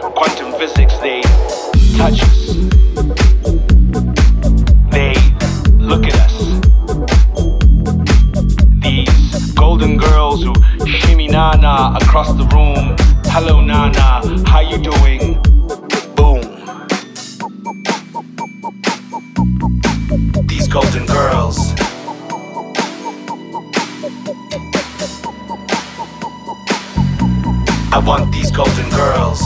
quantum physics, they touch us. They look at us. These golden girls who shimmy nana across the room. Hello nana, how you doing? Boom. These golden girls. I want these golden girls.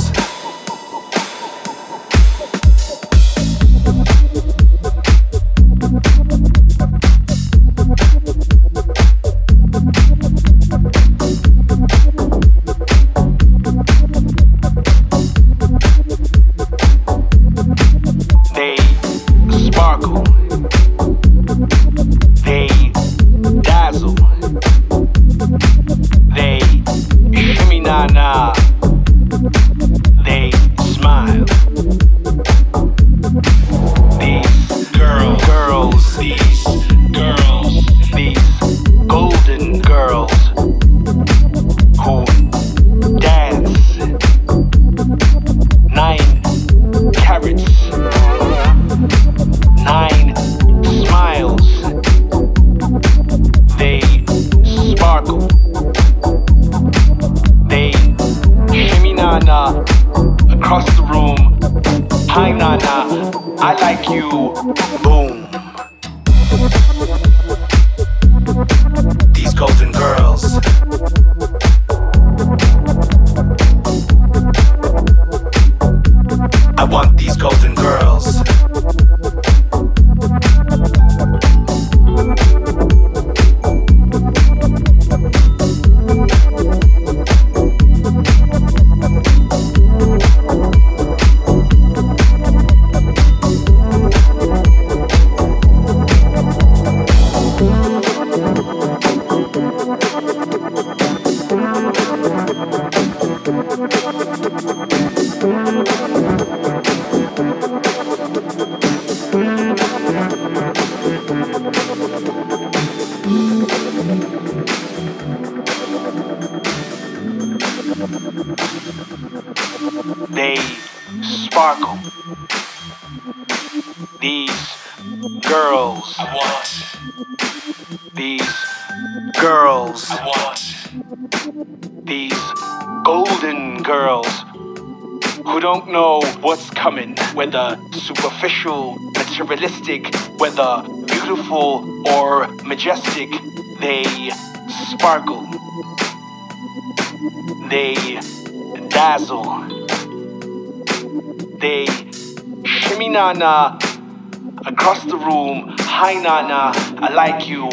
Whether superficial, materialistic, whether beautiful or majestic, they sparkle. They dazzle. They shimmy na na across the room. Hi na na, I like you.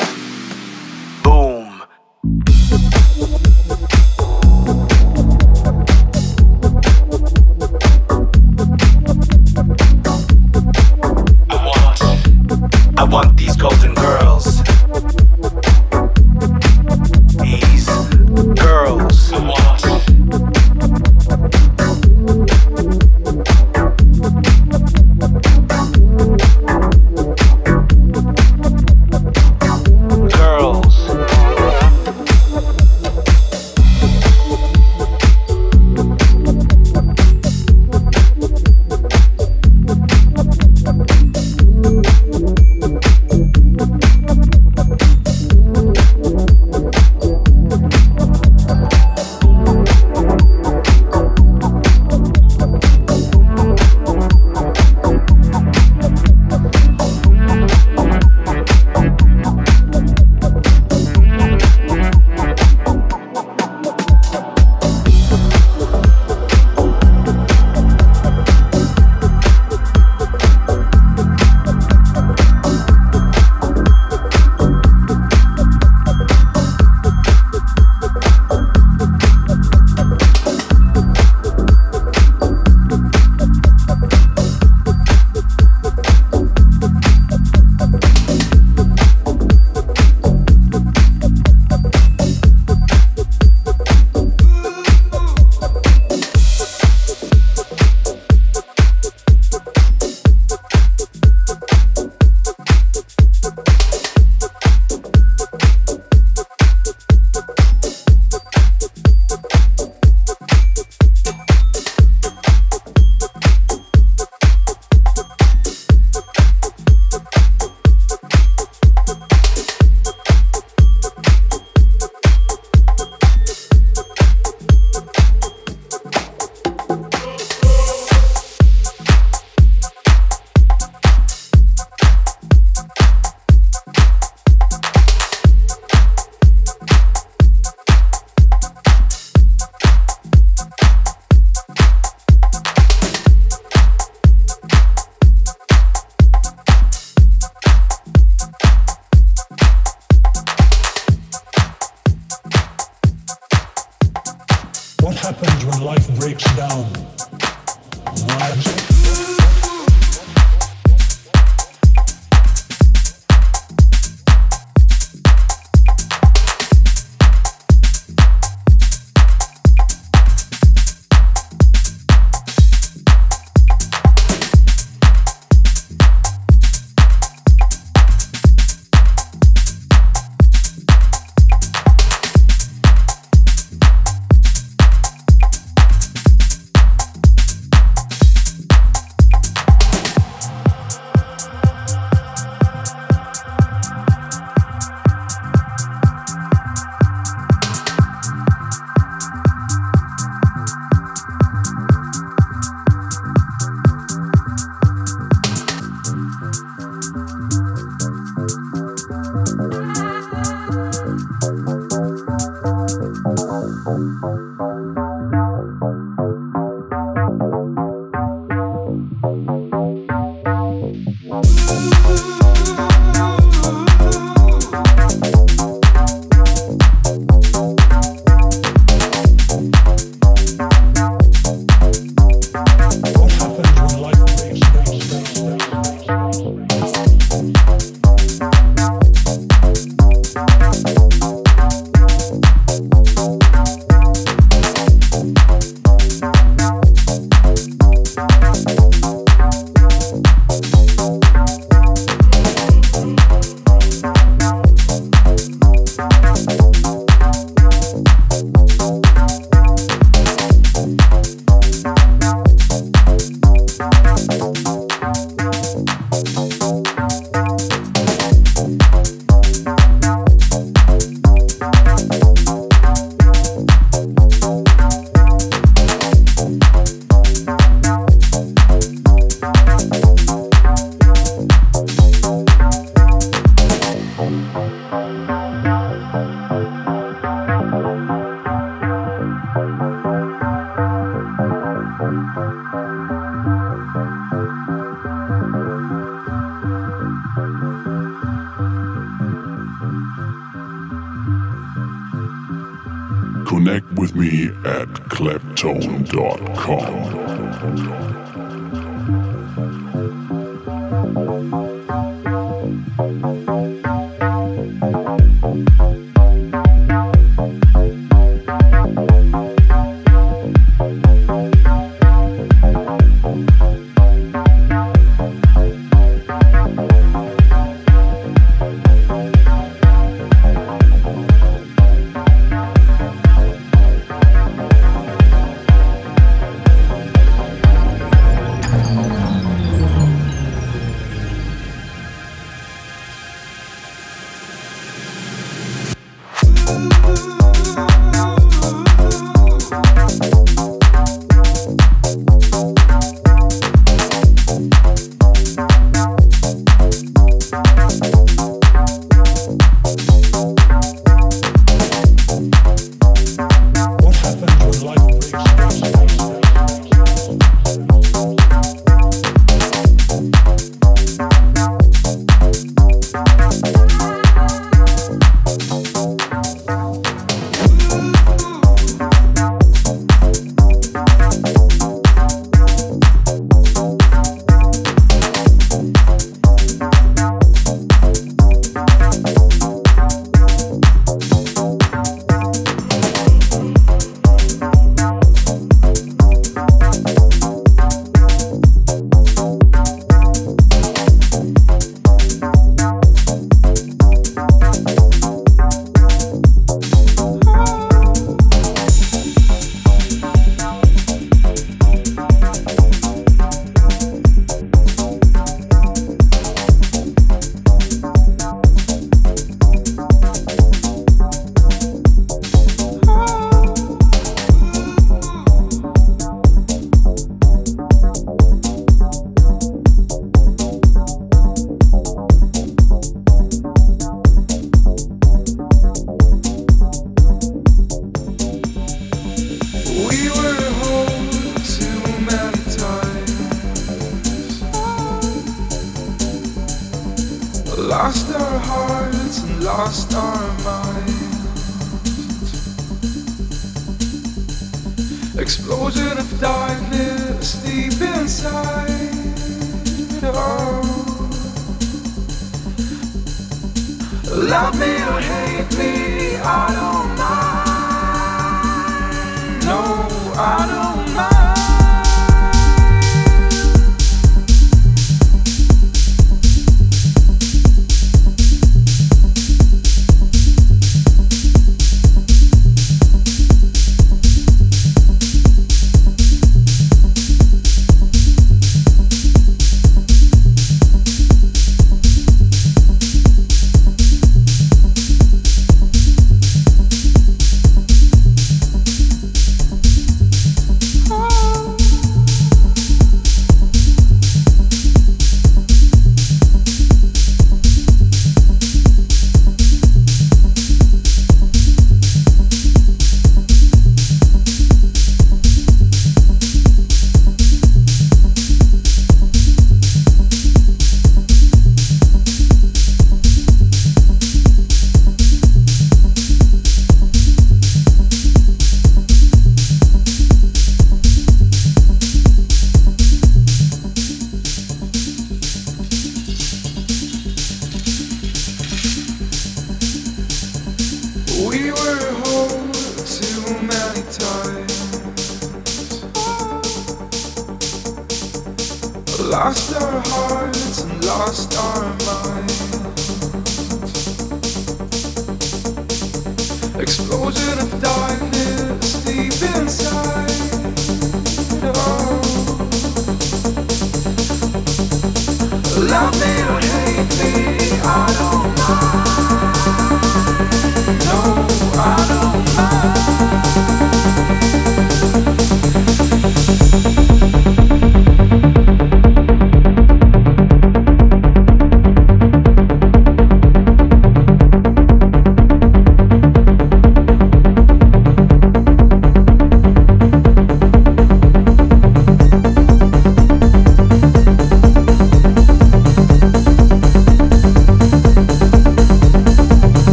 Watch it.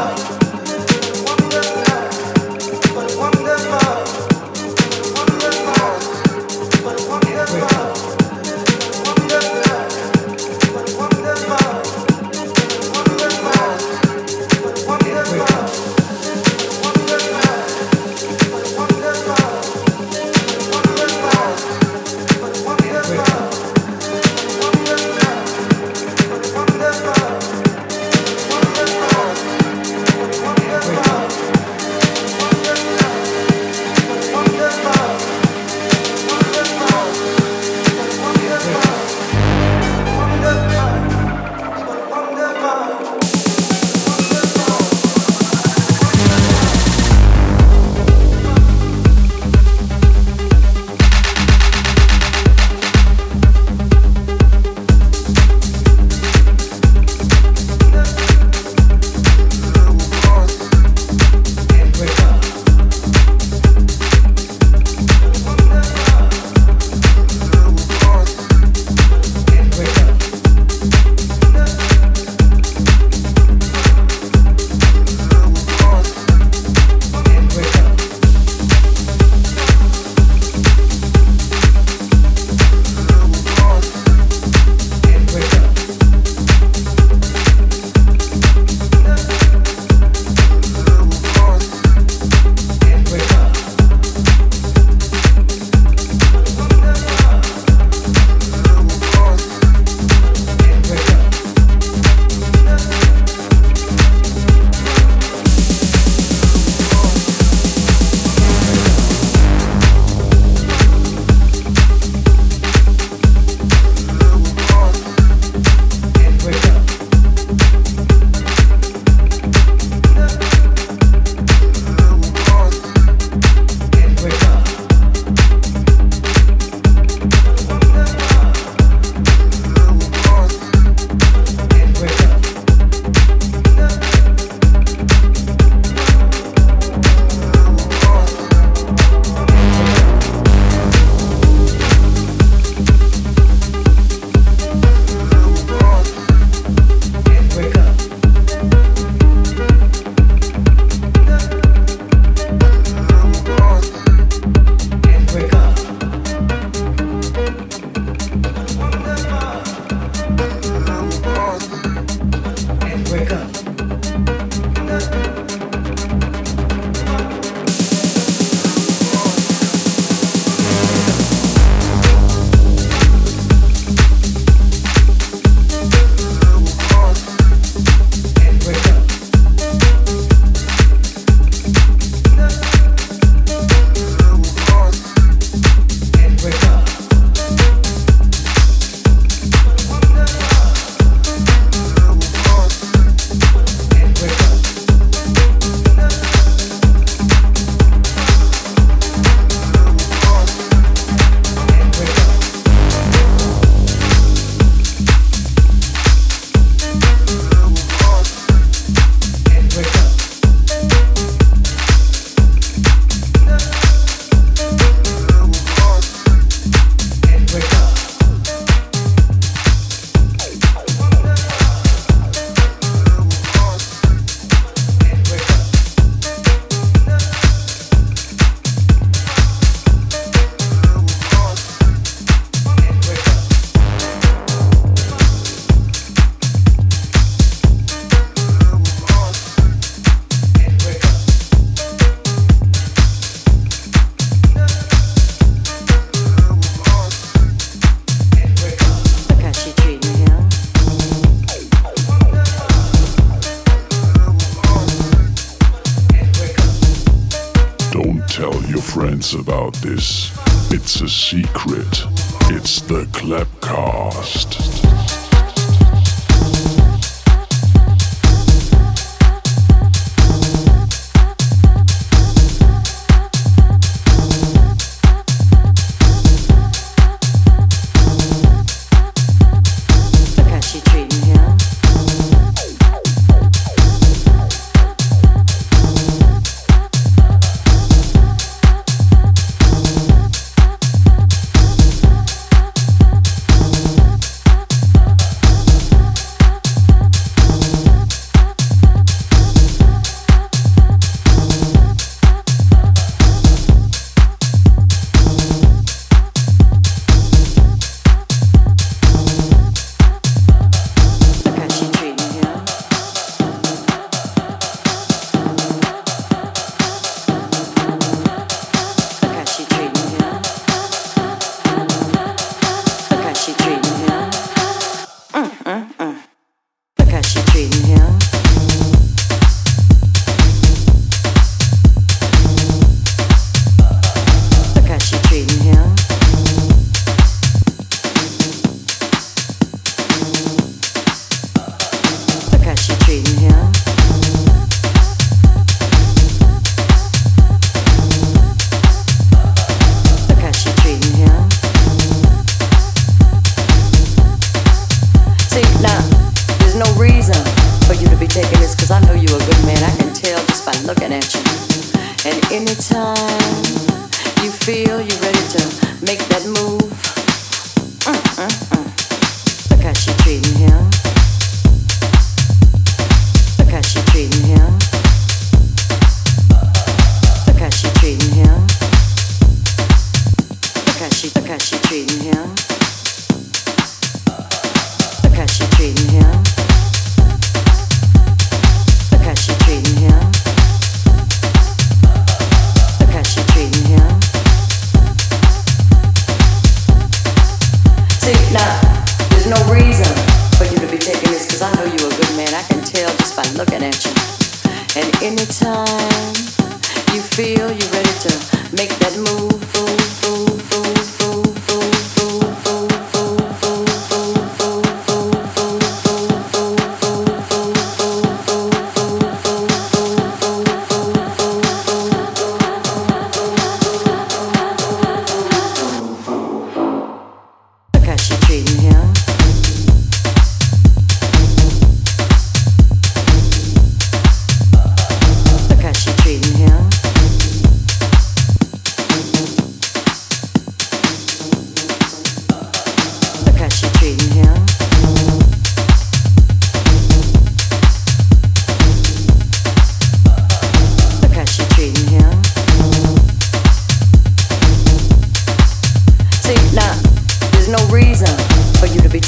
야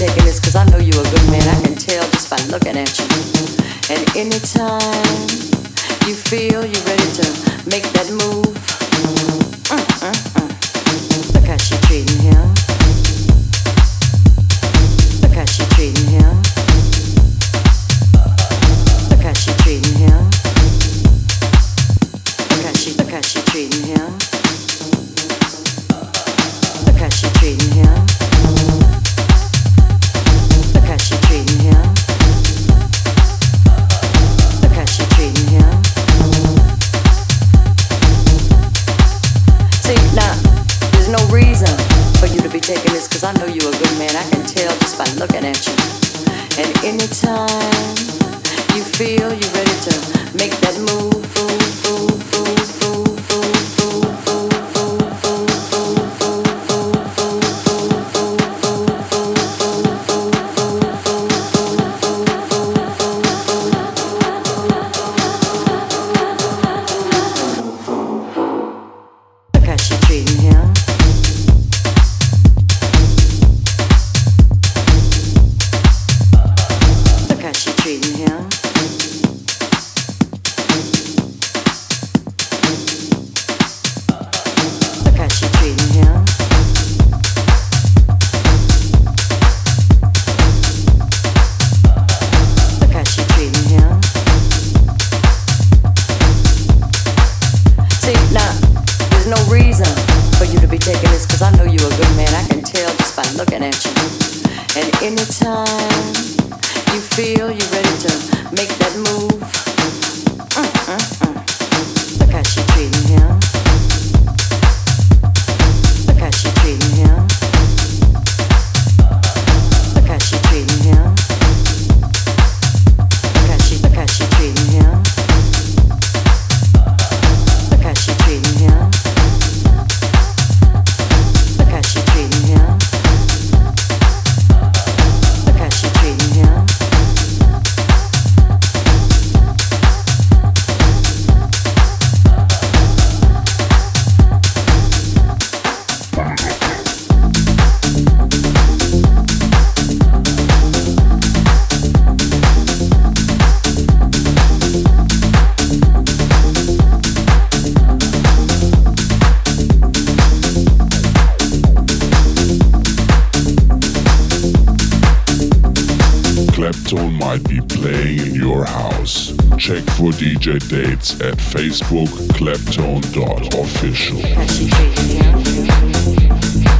taking this because I know you're a good man. I can tell just by looking at you. And anytime you feel you're ready to make that move, DJ dates at Facebook Claptone.official.